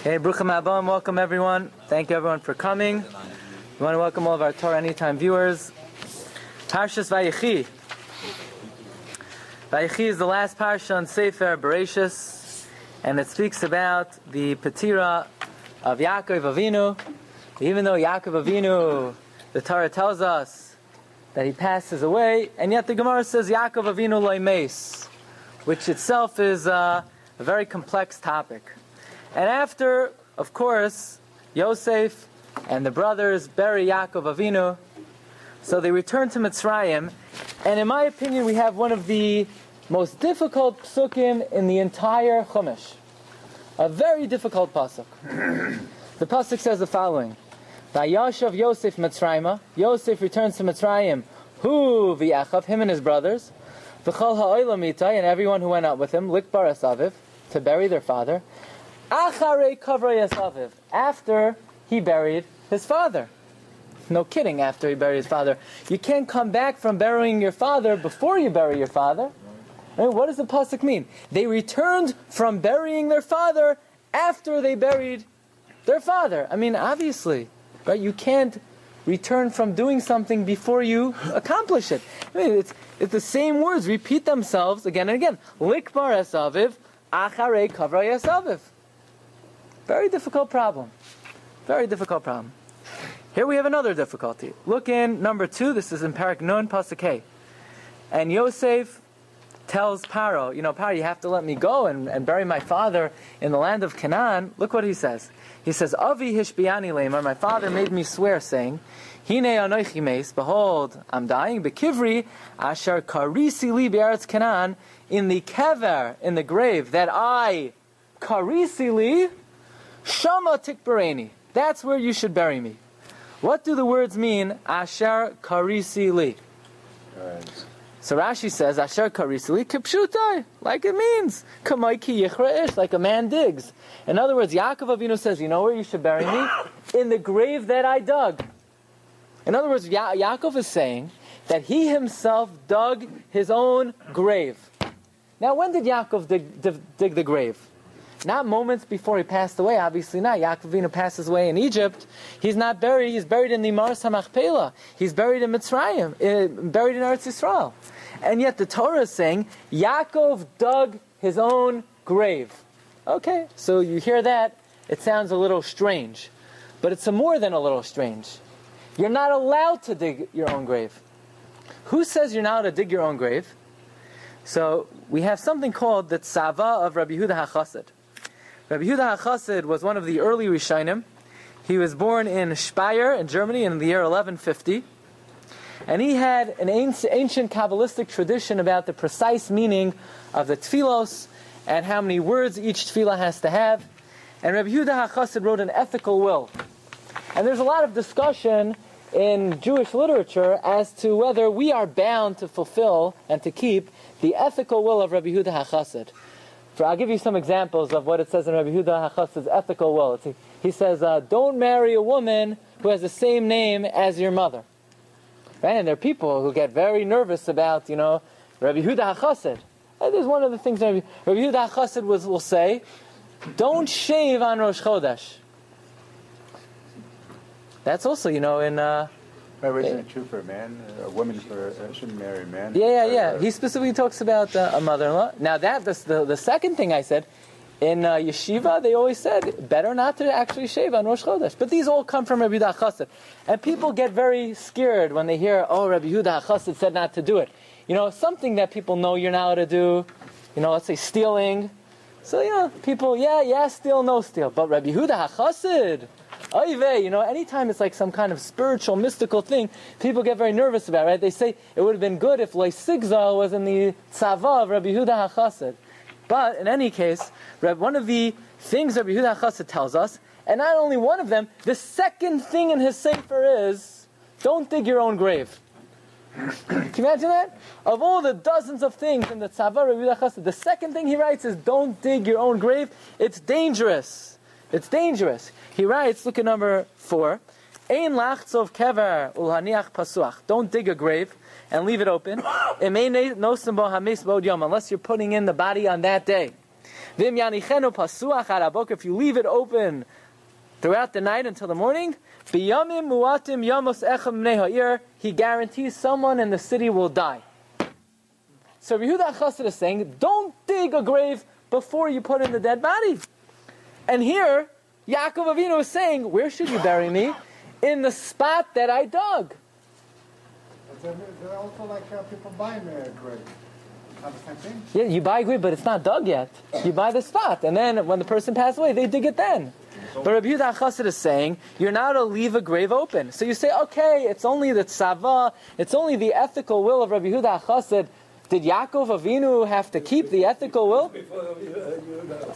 Okay, Bruchim Abba, welcome everyone. Thank you everyone for coming. We want to welcome all of our Torah Anytime viewers. Parshas Vayechi. Vayechi is the last parsha on Sefer Bereshis, and it speaks about the Petira of Yaakov Avinu. Even though Yaakov Avinu, the Torah tells us that he passes away, and yet the Gemara says Yaakov Avinu loimes, which itself is uh, a very complex topic. And after, of course, Yosef and the brothers bury Yaakov Avinu, so they return to Mitzrayim, and in my opinion, we have one of the most difficult psukim in the entire Chumash. A very difficult pasuk. the pasuk says the following: Vayashav Yosef Mitzrayim. Yosef returns to Mitzrayim. Hu v'yachav him and his brothers. V'chol ha'olam and everyone who went out with him. Likbar asaviv to bury their father. After he buried his father. No kidding, after he buried his father. You can't come back from burying your father before you bury your father. Mean, what does the pasuk mean? They returned from burying their father after they buried their father. I mean, obviously, right? You can't return from doing something before you accomplish it. I mean, it's, it's the same words repeat themselves again and again. Likbar esaviv, acharei kavrei esaviv. Very difficult problem. Very difficult problem. Here we have another difficulty. Look in number two. This is in Parak Nun Pasuk And Yosef tells Paro, you know, Paro, you have to let me go and, and bury my father in the land of Canaan. Look what he says. He says, Avi hishbiani lemar, my father made me swear, saying, Hine anoichi meis, behold, I'm dying, bekivri, asher karisi li be'eretz Canaan, in the kever, in the grave, that I, karisi li, shama tikbareni. That's where you should bury me. What do the words mean, asher karisi li? So Rashi says, Asher karisili kipshutai, like it means, kamaiki yichra like a man digs. In other words, Yaakov Avinu says, you know where you should bury me? In the grave that I dug. In other words, ya- Yaakov is saying that he himself dug his own grave. Now, when did Yaakov dig, dig, dig the grave? Not moments before he passed away, obviously not. Yaakov Avinu passes away in Egypt. He's not buried, he's buried in the Maras HaMachpelah. He's buried in Mitzrayim, uh, buried in Eretz Yisrael. And yet the Torah is saying, Yaakov dug his own grave. Okay, so you hear that, it sounds a little strange. But it's more than a little strange. You're not allowed to dig your own grave. Who says you're not allowed to dig your own grave? So we have something called the Tzava of Rabbi Yehuda HaChassid. Rabbi Yehuda HaChassid was one of the early Rishonim. He was born in Speyer in Germany in the year 1150. And he had an ancient Kabbalistic tradition about the precise meaning of the tefillos and how many words each tefillah has to have. And Rabbi Yehuda HaChassid wrote an ethical will. And there's a lot of discussion in Jewish literature as to whether we are bound to fulfill and to keep the ethical will of Rabbi Yehuda HaChassid. For, I'll give you some examples of what it says in Rabbi Yehuda HaChassid's ethical will. He says, uh, don't marry a woman who has the same name as your mother. Right? And there are people who get very nervous about, you know, Rabbi Yehuda HaChassid. And there's one of the things Rabbi, Rabbi Yehuda HaChassid was, will say, don't shave on Rosh Chodesh. That's also, you know, in... Uh, Right, isn't it true for a man? A woman for, uh, shouldn't marry a man? Yeah, yeah, yeah. He specifically talks about uh, a mother-in-law. Now that the, the, the second thing I said in uh, yeshiva, they always said better not to actually shave on Rosh Chodesh. But these all come from Rabbi Yehuda Chassid, and people get very scared when they hear, "Oh, Rabbi Yehuda Chassid said not to do it." You know, something that people know you're not allowed to do. You know, let's say stealing. So yeah, people, yeah, yeah, steal, no steal. But Rabbi Yehuda Chassid, Oive, you know, anytime it's like some kind of spiritual, mystical thing, people get very nervous about right? They say it would have been good if Sigzal was in the tzava of Rabbi Yehuda HaChassid. But in any case, one of the things Rabbi Yehuda HaChassid tells us, and not only one of them, the second thing in his sefer is, don't dig your own grave. Can you imagine that? Of all the dozens of things in the Tzava Rabbi Yehuda HaChassid, the second thing he writes is, don't dig your own grave. It's dangerous. It's dangerous. He writes, look at number four. Ein lachtzov kever ulhaniach pasuach. Don't dig a grave and leave it open. Unless you're putting in the body on that day. Vim yanichenu pasuach harabok. If you leave it open throughout the night until the morning, biyamim muatim yamos echem ha'ir, he guarantees someone in the city will die. So Yehuda Chassid is saying, don't dig a grave before you put in the dead body. And here, Yaakov Avinu is saying, where should you bury me? In the spot that I dug. They're they're also like uh, people buying a grave. Yeah, you buy a grave, but it's not dug yet. You buy the spot, and then when the person passes away, they dig it then. But Rabbi Yehuda Chassid is saying you're not to leave a grave open. So you say, okay, it's only the tzava, it's only the ethical will of Rabbi Yehuda Chassid. Did Yaakov Avinu have to keep the ethical will?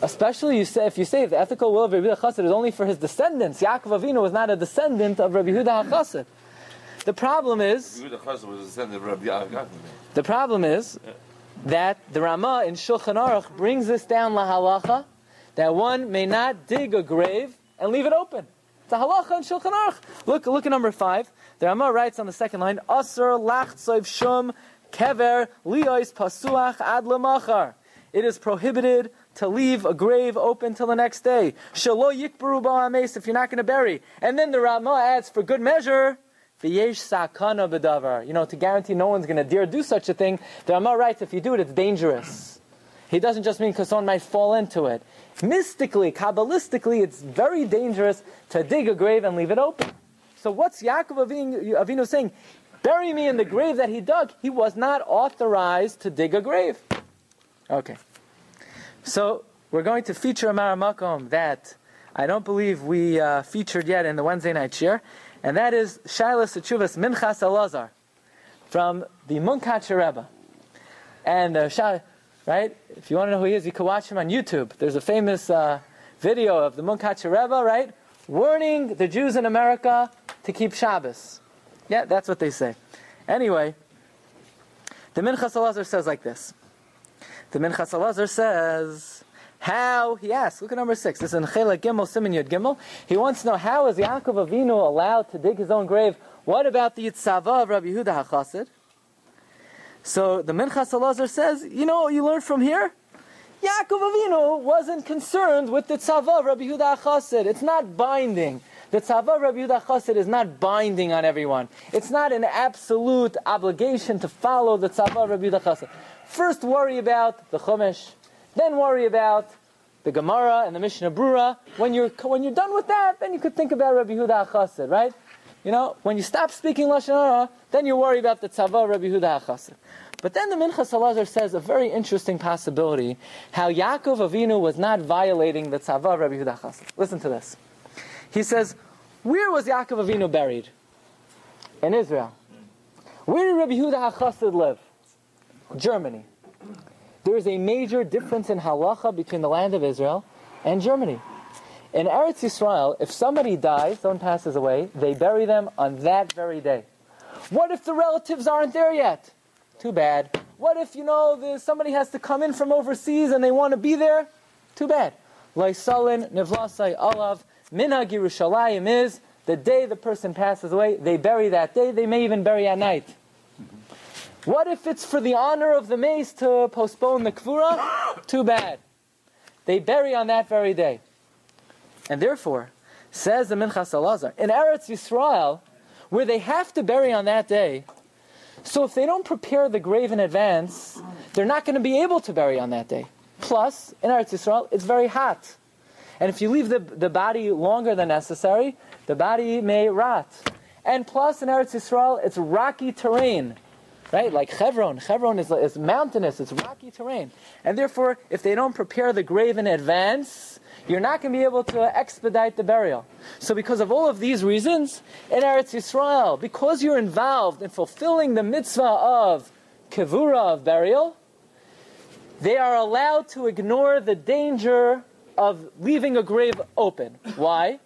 Especially you say, if you say the ethical will of Rabbi Yehuda Chassid is only for his descendants. Yaakov Avinu was not a descendant of Rabbi Yehuda Chassid. The problem is Yehuda Chassid was a descendant of Rabbi Yaakov. the problem is that the Ramah in Shulchan Aruch brings this down la halacha that one may not dig a grave and leave it open. It's a halacha in Shulchan Aruch. Look, look at number five. The Ramah writes on the second line, Asr lachtzov shum kever liois pasuach ad lemachar. It is prohibited to leave a grave open till the next day. Shalo yikbaru ba'ames if you're not going to bury. And then the Ramah adds, for good measure, V'yesh sakana b'davar. You know, to guarantee no one's going to dare do such a thing. The Ramah writes, if you do it, it's dangerous. He doesn't just mean because someone might fall into it. Mystically, Kabbalistically, it's very dangerous to dig a grave and leave it open. So what's Yaakov Avinu saying? Bury me in the grave that he dug. He was not authorized to dig a grave. Okay. So we're going to feature a Maramakom that I don't believe we uh, featured yet in the Wednesday night share, and that is Shaila Sechuvas Minchas Elazar from the Munkach Rebbe. And uh, Shai, right? If you want to know who he is, you can watch him on YouTube. There's a famous uh, video of the Munkach Rebbe, right? Warning the Jews in America to keep Shabbos. Yeah, that's what they say. Anyway, the Minchas Elazar says like this. The Minchas Elazar says, how, he asks, look at number six, this is in Chela Gimel, Simon Yud Gimel. He wants to know how is Yaakov Avinu allowed to dig his own grave? What about the Yitzhava of Rabbi Yehuda HaChassid? So the Minchas Elazar says, you know what you learned from here? Yaakov Avinu wasn't concerned with the tzava of Rabbi Yehuda HaChassid. It's not binding. The tzava Rabbi Yehuda HaChassid is not binding on everyone. It's not an absolute obligation to follow the tzava Rabbi Yehuda HaChassid. First worry about the Chumash, then worry about the Gemara and the Mishnah Brura. When you're, when you're done with that, then you could think about Rabbi Yehuda HaChassid, right? You know, when you stop speaking Lashon Hara, then you worry about the tzava Rabbi Yehuda HaChassid. But then the Minchas Elazar says a very interesting possibility, how Yaakov Avinu was not violating the tzava Rabbi Yehuda HaChassid. Listen to this. He says, where was Yaakov Avinu buried? In Israel. Where did Rabbi Huda HaChassid live? Germany. There is a major difference in halacha between the land of Israel and Germany. In Eretz Yisrael, if somebody dies, someone passes away, they bury them on that very day. What if the relatives aren't there yet? Too bad. What if, you know, somebody has to come in from overseas and they want to be there? Too bad. Laisalin, Nivlasai, Alav, Minhag Yerushalayim is the day the person passes away, they bury that day, they may even bury at night. What if it's for the honor of the mace to postpone the kvura? Too bad. They bury on that very day. And therefore, says the Minchas Elazar, in Eretz Yisrael, where they have to bury on that day, so if they don't prepare the grave in advance, they're not going to be able to bury on that day. Plus, in Eretz Yisrael, it's very hot. And if you leave the, the body longer than necessary, the body may rot. And plus, in Eretz Yisrael, it's rocky terrain. Right? Like Hebron. Hebron is, is mountainous, it's rocky terrain. And therefore, if they don't prepare the grave in advance, you're not going to be able to expedite the burial. So, because of all of these reasons, in Eretz Yisrael, because you're involved in fulfilling the mitzvah of kavura, of burial, they are allowed to ignore the danger of leaving a grave open. Why?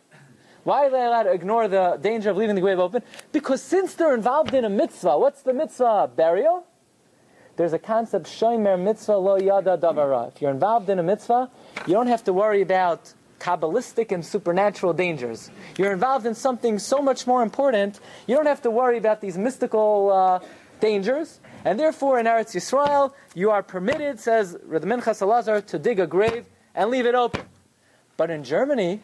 Why are they allowed to ignore the danger of leaving the grave open? Because since they're involved in a mitzvah, what's the mitzvah? Burial? There's a concept, shomer mitzvah lo yada davara. If you're involved in a mitzvah, you don't have to worry about Kabbalistic and supernatural dangers. You're involved in something so much more important, you don't have to worry about these mystical uh, dangers. And therefore, in Eretz Yisrael, you are permitted, says the Minchas Elazar, to dig a grave and leave it open. But in Germany,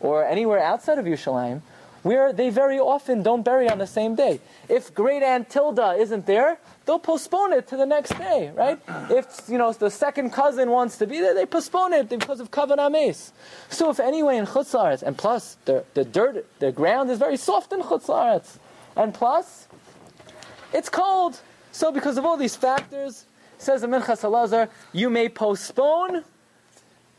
or anywhere outside of Yerushalayim, where they very often don't bury on the same day. If great aunt Tilda isn't there, they'll postpone it to the next day, right? If you know the second cousin wants to be there, they postpone it because of kavan ames. So if anyway in Chutz and plus the the dirt, the ground is very soft in Chutz and plus it's cold. So because of all these factors, says the Minchas Elazar, you may postpone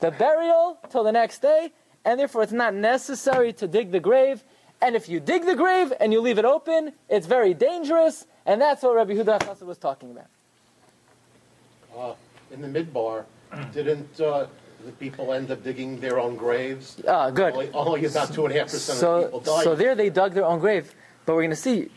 the burial till the next day, and therefore it's not necessary to dig the grave. And if you dig the grave and you leave it open, it's very dangerous, and that's what Rabbi Huda Chassid was talking about. Uh, in the midbar, didn't uh, the people end up digging their own graves? Ah, good. Only, only about two and a half percent of the So, people died. so there they dug their own grave, but we're going to see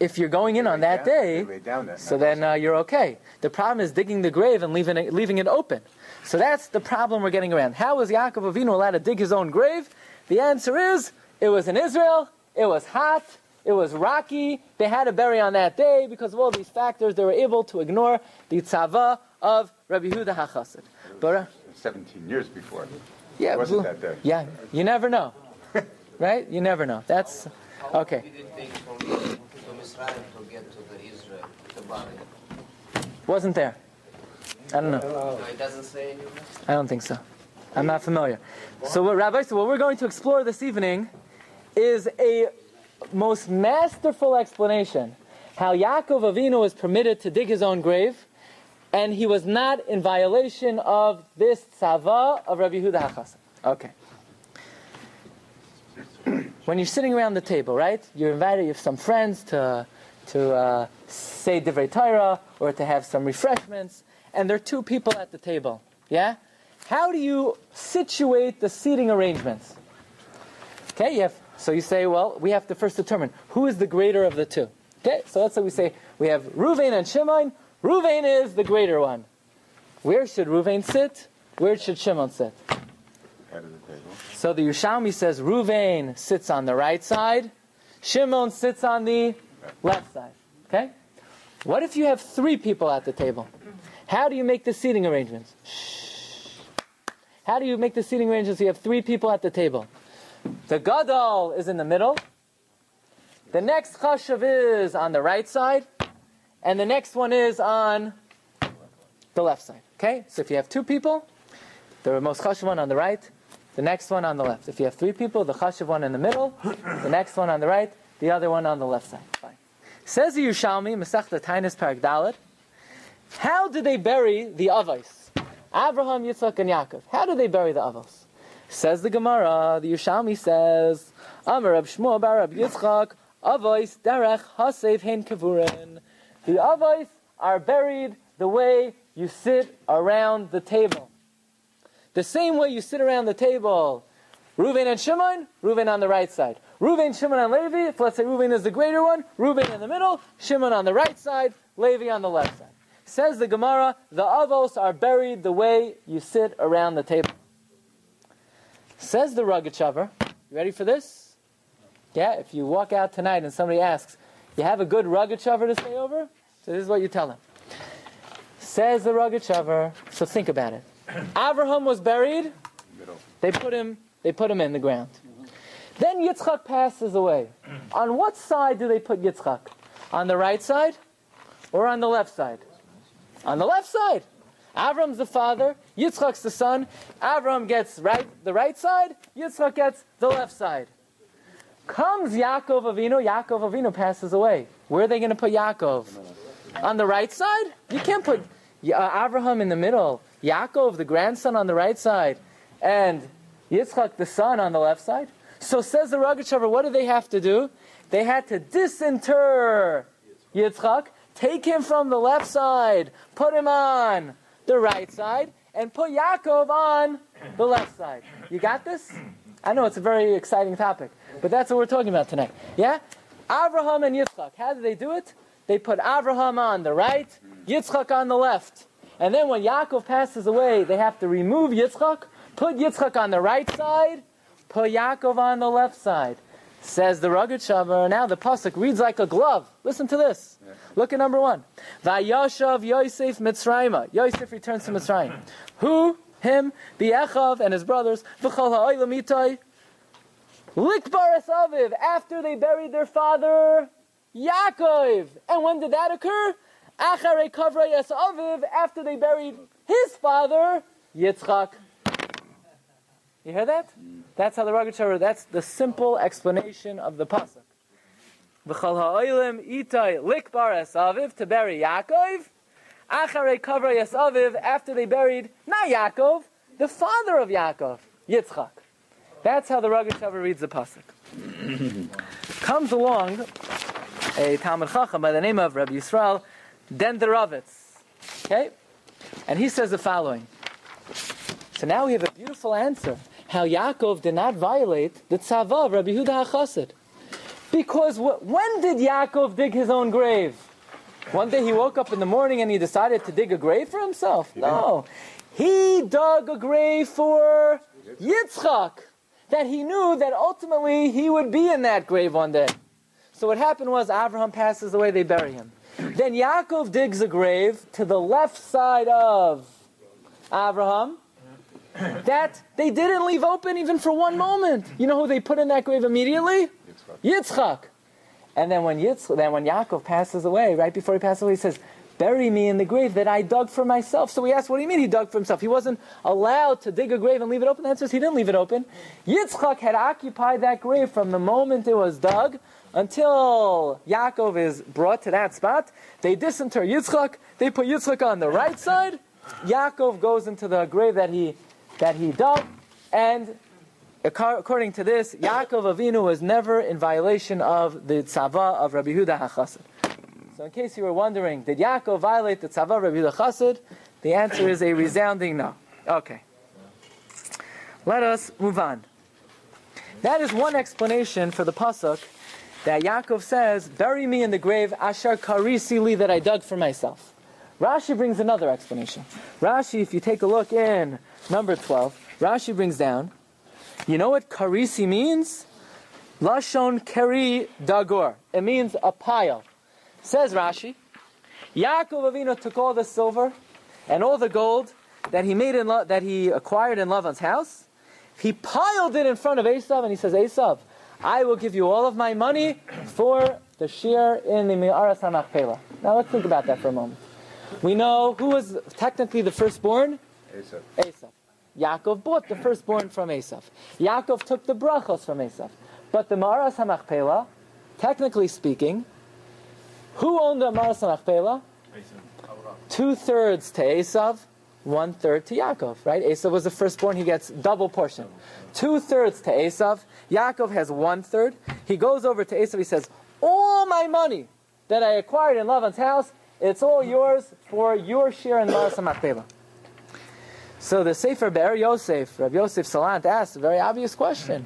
if you're going in on that day. Down that So then uh, you're okay. The problem is digging the grave and leaving it, leaving it open. So that's the problem we're getting around. How was Yaakov Avinu allowed to dig his own grave? The answer is it was in Israel, it was hot, it was rocky, they had to bury on that day because of all these factors. They were able to ignore the tzava of Rabbi Huda HaChassid. But, uh, 17 years before. yeah, It wasn't blue- that day. yeah, you never know, right? You never know. That's okay. Did it take from from Israel to get to the Israel to? Wasn't there. I don't know. No, it doesn't say anywhere. I don't think so. I'm not familiar. So, what, Rabbi, so what we're going to explore this evening is a most masterful explanation how Yaakov Avinu was permitted to dig his own grave, and he was not in violation of this tzava of Rabbi Huda HaChassid. Okay. When you're sitting around the table, right? You're invited. You have some friends to to uh, say divrei Torah or to have some refreshments, and there are two people at the table. Yeah. How do you situate the seating arrangements? Okay, you have, so you say, well, we have to first determine who is the greater of the two. Okay, so let's say we say we have Ruvain and Shimon. Ruvain is the greater one. Where should Ruvain sit? Where should Shimon sit? Head of the table. So the Yerushalmi says Ruvain sits on the right side, Shimon sits on the left side. Okay? What if you have three people at the table? How do you make the seating arrangements? How do you make the seating arrangements? You have three people at the table. The gadol is in the middle. The next chashav is on the right side, and the next one is on the left side. Okay, so if you have two people, the most chashav one on the right, the next one on the left. If you have three people, the chashav one in the middle, the next one on the right, the other one on the left side. Fine. Says the Yerushalmi, Masechta Tainis Parak how do they bury the avos? Abraham, Yitzchak, and Yaakov. How do they bury the avos? Says the Gemara, the Yerushalmi says, Amar Rab Shmuel bar Rab Yitzchak, avos derech hasev hein kavurin. The avos are buried the way you sit around the table. The same way you sit around the table, Reuven and Shimon, Reuven on the right side. Reuven, Shimon, and Levi, if let's say Reuven is the greater one, Reuven in the middle, Shimon on the right side, Levi on the left side. Says the Gemara, the avos are buried the way you sit around the table. Says the Rogachover, you ready for this? Yeah, if you walk out tonight and somebody asks, you have a good Rogachover to stay over? So this is what you tell them. Says the Rogachover, so think about it. Abraham was buried, they put him, they put him in the ground. Mm-hmm. Then Yitzchak passes away. On what side do they put Yitzchak? On the right side or on the left side? On the left side. Avram's the father, Yitzchak's the son. Avram gets right the right side, Yitzchak gets the left side. Comes Yaakov Avinu, Yaakov Avinu passes away. Where are they going to put Yaakov? On the right side? You can't put uh, Avraham in the middle, Yaakov, the grandson, on the right side, and Yitzchak, the son, on the left side. So says the Rogachover, what do they have to do? They had to disinter Yitzchak, take him from the left side, put him on the right side, and put Yaakov on the left side. You got this? I know it's a very exciting topic, but that's what we're talking about tonight. Yeah? Avraham and Yitzchak, how did they do it? They put Avraham on the right, Yitzchak on the left. And then when Yaakov passes away, they have to remove Yitzchak, put Yitzchak on the right side, put Yaakov on the left side. Says the Rogachover. Now the pasuk reads like a glove. Listen to this. Look at number one. Vayashav Yosef Mitzrayim. Yosef returns to Mitzrayim. Who? him, Biechav and his brothers, V'chol ha'olam itai, Likbar Aviv, after they buried their father, Yaakov. And when did that occur? Acharei Kavrei Aviv, after they buried his father, Yitzchak. You hear that? That's how the Rogatchover, that's the simple explanation of the Pasuk. V'chal ha'olim itai likbar Aviv, to bury Yaakov. Acharei Kavrei Aviv, after they buried, not Yaakov, the father of Yaakov, Yitzchak. That's how the Rogatchover reads the Pasuk. Comes along a Talmud Chacham by the name of Rabbi Yisrael Denderovitz. Okay? And he says the following. So now we have a beautiful answer. How Yaakov did not violate the tzava of Rabbi Huda HaChassid. Because wh- when did Yaakov dig his own grave? One day he woke up in the morning and he decided to dig a grave for himself? No. He dug a grave for Yitzchak. That he knew that ultimately he would be in that grave one day. So what happened was Abraham passes away, they bury him. Then Yaakov digs a grave to the left side of Abraham that they didn't leave open even for one moment. You know who they put in that grave immediately? Yitzchak. And then when Yitz, then when Yaakov passes away, right before he passes away, he says, "Bury me in the grave that I dug for myself." So we asked, "What do you mean he dug for himself? He wasn't allowed to dig a grave and leave it open." The answer is he didn't leave it open. Yitzchak had occupied that grave from the moment it was dug until Yaakov is brought to that spot. They disinter Yitzchak. They put Yitzchak on the right side. Yaakov goes into the grave that he that he dug, and according to this, Yaakov Avinu was never in violation of the tzava of Rabbi Huda HaChassid. So, in case you were wondering, did Yaakov violate the tzava of Rabbi Huda HaChassid? The answer is a resounding no. Okay. Let us move on. That is one explanation for the pasuk that Yaakov says, "Bury me in the grave Ashar Karisi li that I dug for myself." Rashi brings another explanation. Rashi, if you take a look in number twelve, Rashi brings down, you know what Karisi means? Lashon Keri Dagor. It means a pile. Says Rashi, Yaakov Avinu took all the silver and all the gold that he made in Lo- that he acquired in Lavan's house. He piled it in front of Esav and he says, Esav, I will give you all of my money for the shear in the Mi'aras HaMachpelah. Now let's think about that for a moment. We know who was technically the firstborn? Esav. Esav. Yaakov bought the firstborn from Esav. Yaakov took the brachos from Esav. But the Maras HaMachpelah, technically speaking, who owned the Maras HaMachpelah? Two thirds to Esav, one third to Yaakov, right? Esav was the firstborn, he gets double portion. Two thirds to Esav, Yaakov has one third. He goes over to Esav, he says, All my money that I acquired in Lavan's house, it's all yours for your share in Maras HaMachpelah. So the Sefer Be'er Yosef, Rabbi Yosef Salant asked a very obvious question.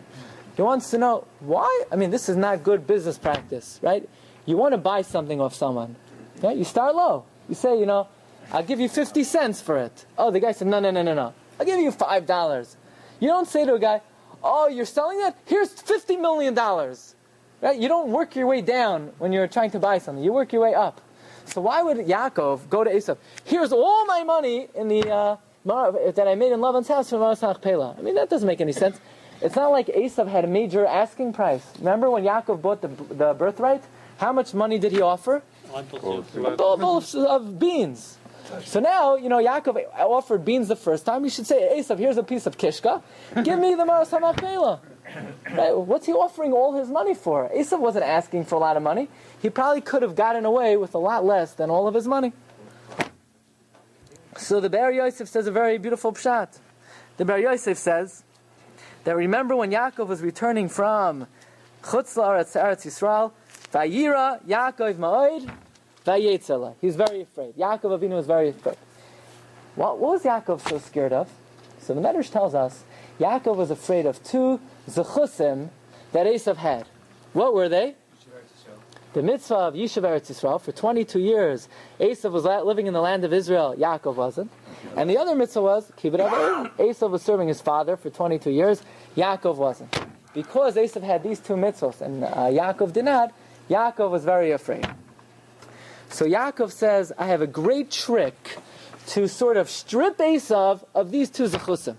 He wants to know why. I mean, this is not good business practice, right? You want to buy something off someone, right? You start low. You say, you know, I'll give you fifty cents for it. Oh, the guy said, no, no, no, no, no. I'll give you five dollars. You don't say to a guy, oh, you're selling that? Here's fifty million dollars. Right? You don't work your way down when you're trying to buy something. You work your way up. So why would Yaakov go to Esav? Here's all my money in the uh, that I made in Lavan's house from Maras Pela. I mean, that doesn't make any sense. It's not like Esav had a major asking price. Remember when Yaakov bought the, the birthright? How much money did he offer? A bowl, of, of beans. So now, you know, Yaakov offered beans the first time. You should say, Esav, here's a piece of kishka. Give me the Maras Pela. Right? What's he offering all his money for? Esav wasn't asking for a lot of money. He probably could have gotten away with a lot less than all of his money. So the Be'er Yosef says a very beautiful pshat. The Be'er Yosef says that remember when Yaakov was returning from Chutz La'aretz Eretz Yisrael, Vayira Yaakov Ma'od, Vayetzela. He was very afraid. Yaakov Avinu was very afraid. What, what was Yaakov so scared of? So the Medrash tells us Yaakov was afraid of two zechusim that Esav had. What were they? The mitzvah of Yishuv Eretz Yisrael for 22 years, Esav was living in the land of Israel. Yaakov wasn't. And the other mitzvah was. Esav was serving his father for 22 years. Yaakov wasn't. Because Esav had these two mitzvahs and uh, Yaakov did not, Yaakov was very afraid. So Yaakov says, I have a great trick to sort of strip Esav of these two zechusim.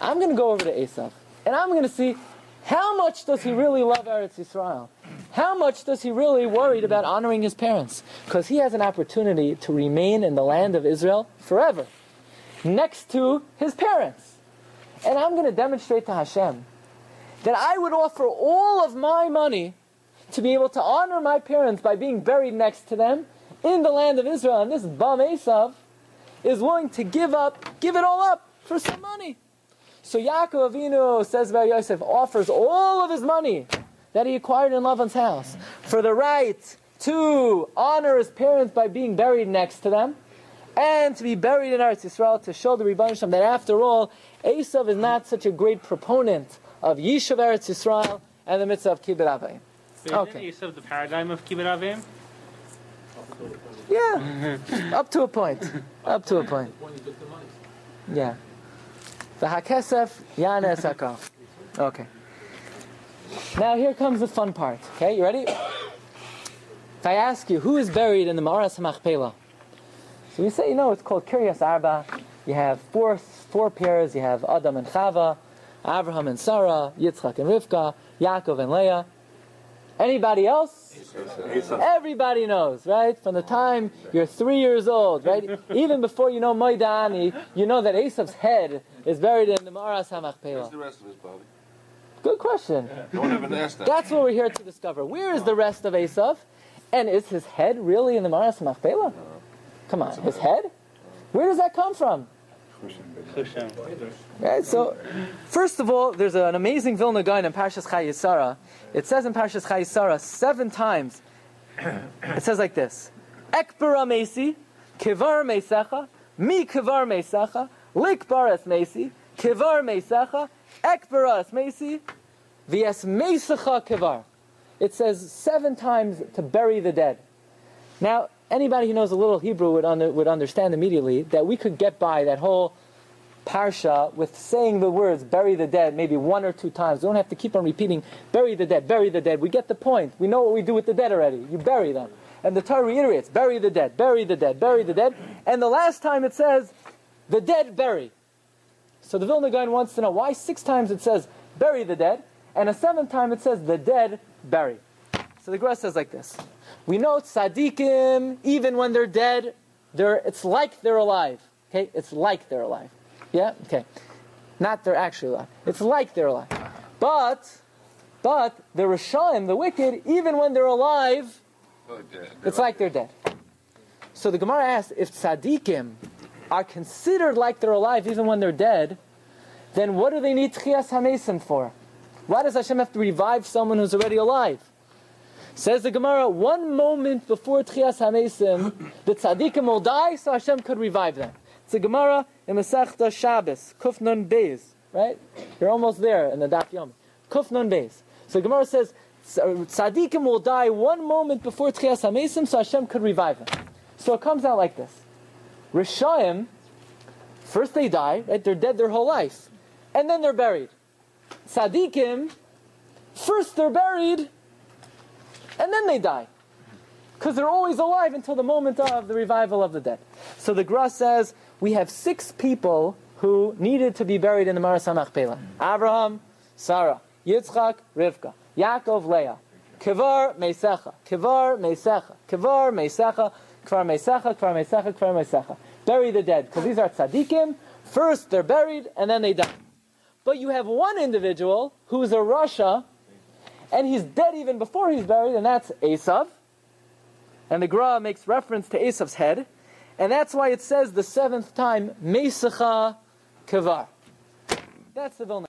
I'm going to go over to Esav, and I'm going to see how much does he really love Eretz Yisrael? How much does he really worried about honoring his parents? Because he has an opportunity to remain in the land of Israel forever, next to his parents. And I'm going to demonstrate to Hashem that I would offer all of my money to be able to honor my parents by being buried next to them in the land of Israel. And this bum Esav is willing to give up, give it all up for some money. So Yaakov Avinu, says about Yosef, offers all of his money that he acquired in Lavan's house for the right to honor his parents by being buried next to them and to be buried in Eretz Yisrael to show the Rebbeinu that after all, Esav is not such a great proponent of Yishuv Eretz Yisrael and the mitzvah of Kibbut Avim. Isn't Okay. Esav the paradigm of Kibbut Avim? Yeah, up to a point. Up to a point. Yeah. The Hakesef Yana Sakal. Okay. Now here comes the fun part. Okay, you ready? If I ask you who is buried in the Ma'aras Machpelah, so we say, you know, it's called Kiryas Arba. You have four four pairs. You have Adam and Chava, Abraham and Sarah, Yitzchak and Rivka, Yaakov and Leah. Anybody else? Everybody knows, right? From the time you're three years old, right? Even before you know Modeh Ani, you know that Esav's head is buried in the Maras Where's HaMachpelah. the rest of his body? Good question. Don't even ask that. That's what we're here to discover. Where is the rest of Esav? And is his head really in the Maras HaMachpelah? Come on, his head? Where does that come from? Right, so, first of all, there's an amazing Vilna Gaon in Parshas Chayei Sarah. It says in Parshas Chayei Sarah seven times. It says like this: Ekbara Mesi, Kivar Mesecha, Mi Kivar Mesecha, Lik Baras Mesi, Kivar Mesecha, Ekbaras Mesi, Vies Mesecha Kivar. It says seven times to bury the dead. Now, anybody who knows a little Hebrew would, under, would understand immediately that we could get by that whole parsha with saying the words bury the dead maybe one or two times. We don't have to keep on repeating bury the dead, bury the dead. We get the point. We know what we do with the dead already. You bury them. And the Torah reiterates bury the dead, bury the dead, bury the dead. And the last time it says the dead bury. So the Vilna Gaon wants to know why six times it says bury the dead, and a seventh time it says the dead bury. So the Gemara says like this: We know tzaddikim, even when they're dead, they're it's like they're alive. Okay, it's like they're alive. Yeah, okay, not they're actually alive. It's like they're alive, but but the Rishaim, the wicked, even when they're alive, dead. it's like they're dead. So the Gemara asks if tzaddikim are considered like they're alive even when they're dead, then what do they need tchias hamesim for? Why does Hashem have to revive someone who's already alive? Says the Gemara, one moment before tchias hamesim, the tzaddikim will die, so Hashem could revive them. It's a Gemara in Masechta Shabbos, Kuf Nun Beis, right? You're almost there in the Daf Yomi. Kuf Nun Beis. So Gemara says, tzaddikim will die one moment before tchias hamesim, so Hashem could revive them. So it comes out like this. Rishayim, first they die, right? They're dead their whole life. And then they're buried. Tzaddikim, first they're buried, and then they die. Because they're always alive until the moment of the revival of the dead. So the Gra says, we have six people who needed to be buried in the Maras HaMachpelah. Abraham, Sarah, Yitzchak, Rivka, Yaakov, Leah, Kivar, Mesecha, Kivar, Mesecha, Kivar, Mesecha, Kvar Mesecha, Kvar Mesecha, Kvar Mesecha. Bury the dead, because these are tzaddikim. First they're buried, and then they die. But you have one individual who's a rasha, and he's dead even before he's buried, and that's Esav. And the Gra makes reference to Esav's head, and that's why it says the seventh time, Mesecha Kavar. That's the Vilna.